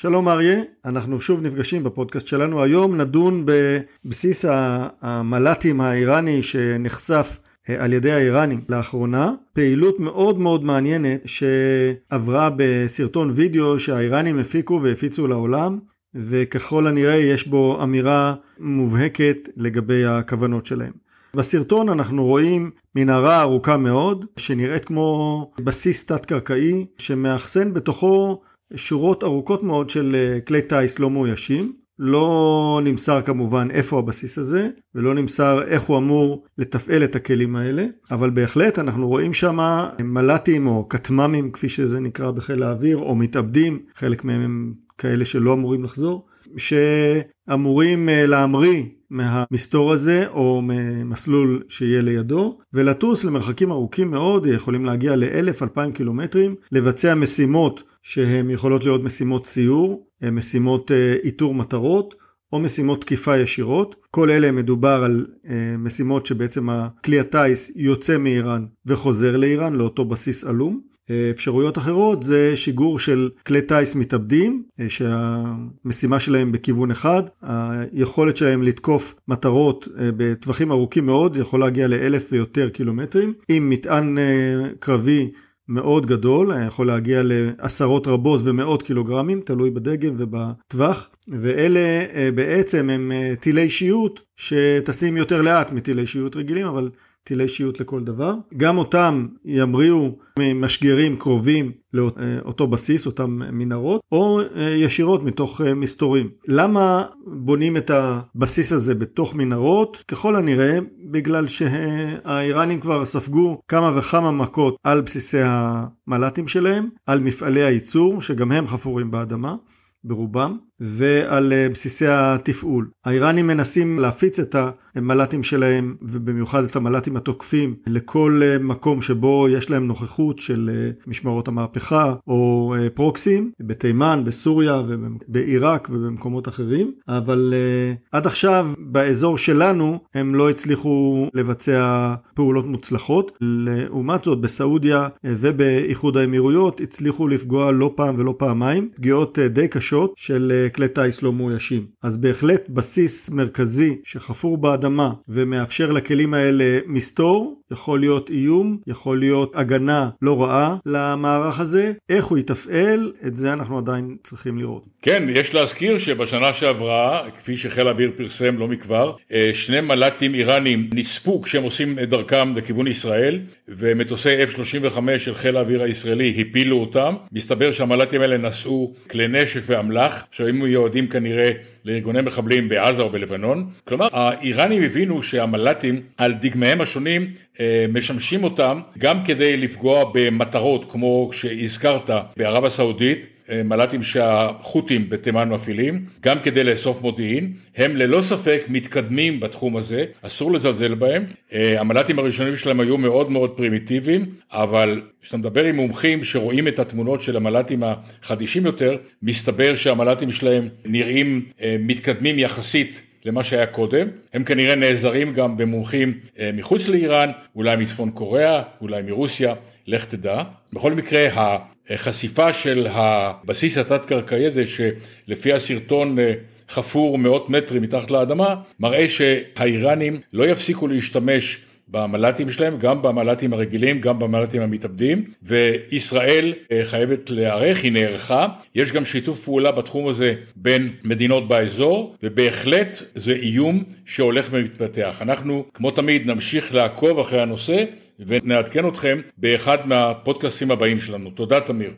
שלום אריה, אנחנו שוב נפגשים בפודקאסט שלנו. היום נדון בבסיס המל"טים האיראני שנחשף אה, על ידי האיראנים לאחרונה. פעילות מאוד מאוד מעניינת שעברה בסרטון וידאו שהאיראנים הפיקו והפיצו לעולם. וככל הנראה יש בו אמירה מובהקת לגבי הכוונות שלהם. בסרטון אנחנו רואים מנהרה ארוכה מאוד שנראית כמו בסיס תת-קרקעי שמאחסן בתוכו שורות ארוכות מאוד של אה, כלי טיס לא מאוישים. לא נמסר כמובן איפה הבסיס הזה ולא נמסר איך הוא אמור לתפעל את הכלים האלה אבל בהחלט אנחנו רואים שם מל"טים או כטמ"מים כפי שזה נקרא בחיל האוויר או מתאבדים חלק מהם הם כאלה שלא אמורים לחזור שאמורים אה, להמריא מהמסתור הזה או ממסלול שיהיה לידו ולטוס למרחקים ארוכים מאוד יכולים להגיע לאלף אלפיים קילומטרים לבצע משימות שהן יכולות להיות משימות ציור אה, משימות אה, איתור מטרות או משימות תקיפה ישירות. כל אלה מדובר על אה, משימות שבעצם הכלי הטיס יוצא מאיראן וחוזר לאיראן לאותו בסיס עלום. אפשרויות אחרות זה שיגור של כלי טיס מתאבדים שהמשימה שלהם בכיוון אחד, היכולת שלהם לתקוף מטרות בטווחים ארוכים מאוד יכול להגיע לאלף ויותר קילומטרים עם מטען קרבי מאוד גדול, יכול להגיע לעשרות רבות ומאות קילוגרמים, תלוי בדגם ובטווח, ואלה אה, בעצם הם אה, טילי שיוט שטסים יותר לאט מטילי שיוט רגילים, אבל טילי שיוט לכל דבר. גם אותם ימריאו ממשגרים קרובים לאותו בסיס, אותם מנהרות, או אה, ישירות מתוך אה, מסתורים. למה בונים את הבסיס הזה בתוך מנהרות? ככל הנראה בגלל שהאיראנים כבר ספגו כמה וכמה מכות על בסיסי המל"טים שלהם, על מפעלי הייצור, שגם הם חפורים באדמה. ברובם, ועל אה, בסיסי התפעול. האיראנים מנסים להפיץ את המל"טים שלהם, ובמיוחד את המל"טים התוקפים, לכל אה, מקום שבו יש להם נוכחות של אה, משמרות המהפכה או פרוקסים, בתימן, בסוריה ובעיראק ובמקומות אחרים, אבל עד עכשיו באזור שלנו הם לא הצליחו לבצע פעולות מוצלחות. לעומת זאת בסעודיה ובאיחוד האמירויות הצליחו לפגוע לא פעם ולא פעמיים, פגיעות די קשות של כלי טיס לא מאוישים. אז בהחלט בסיס מרכזי שחפור באדמה ומאפשר לכלים האלה מסתור, יכול להיות איום, יכול להיות הגנה לא רעה למערך הזה. איך הוא יתפעל, את זה אנחנו עדיין צריכים לראות. כן, יש להזכיר שבשנה שעברה, כפי שחיל האוויר פרסם לא מכבר, אה, שני מל"טים איראנים נצפו כשהם עושים את דרכם לכיוון ישראל, ומטוסי F-35 של חיל האוויר הישראלי הפילו אותם. מסתבר שהמל"טים האלה נשאו כלי נשק ואמל"ח, שהיו מיועדים כנראה לארגוני מחבלים בעזה או בלבנון. כלומר, האיראנים הבינו שהמל"טים על דגמיהם השונים אה, משמשים אותם גם כדי לפגוע במטרות כמו שהזכרת בערב הסעודית. אה, מל"טים שהחות'ים בתימן מפעילים, גם כדי לאסוף מודיעין, הם ללא ספק מתקדמים בתחום הזה, אסור לזלזל בהם. אה, המל"טים הראשונים שלהם היו מאוד מאוד פרימיטיביים, אבל כשאתה מדבר עם מומחים שרואים את התמונות של המל"טים החדישים יותר, מסתבר שהמל"טים שלהם נראים מתקדמים יחסית למה שהיה קודם, הם כנראה נעזרים גם במומחים אה, מחוץ לאיראן, אולי מצפון קוריאה, אולי מרוסיה, לך תדע. בכל מקרה החשיפה של הבסיס התת-קרקעי הזה שלפי הסרטון אה, חפור מאות מטרים מתחת לאדמה, מראה שהאיראנים לא יפסיקו להשתמש במל"טים שלהם, גם במל"טים הרגילים, גם במל"טים המתאבדים, וישראל אה, חייבת להיערך, היא נערכה, יש גם שיתוף פעולה בתחום הזה בין מדינות באזור, ובהחלט זה איום שהולך ומתפתח. אנחנו, כמו תמיד, נמשיך לעקוב אחרי הנושא, ונעדכן אתכם באחד מהפודקאסים הבאים שלנו. תודה תמיר.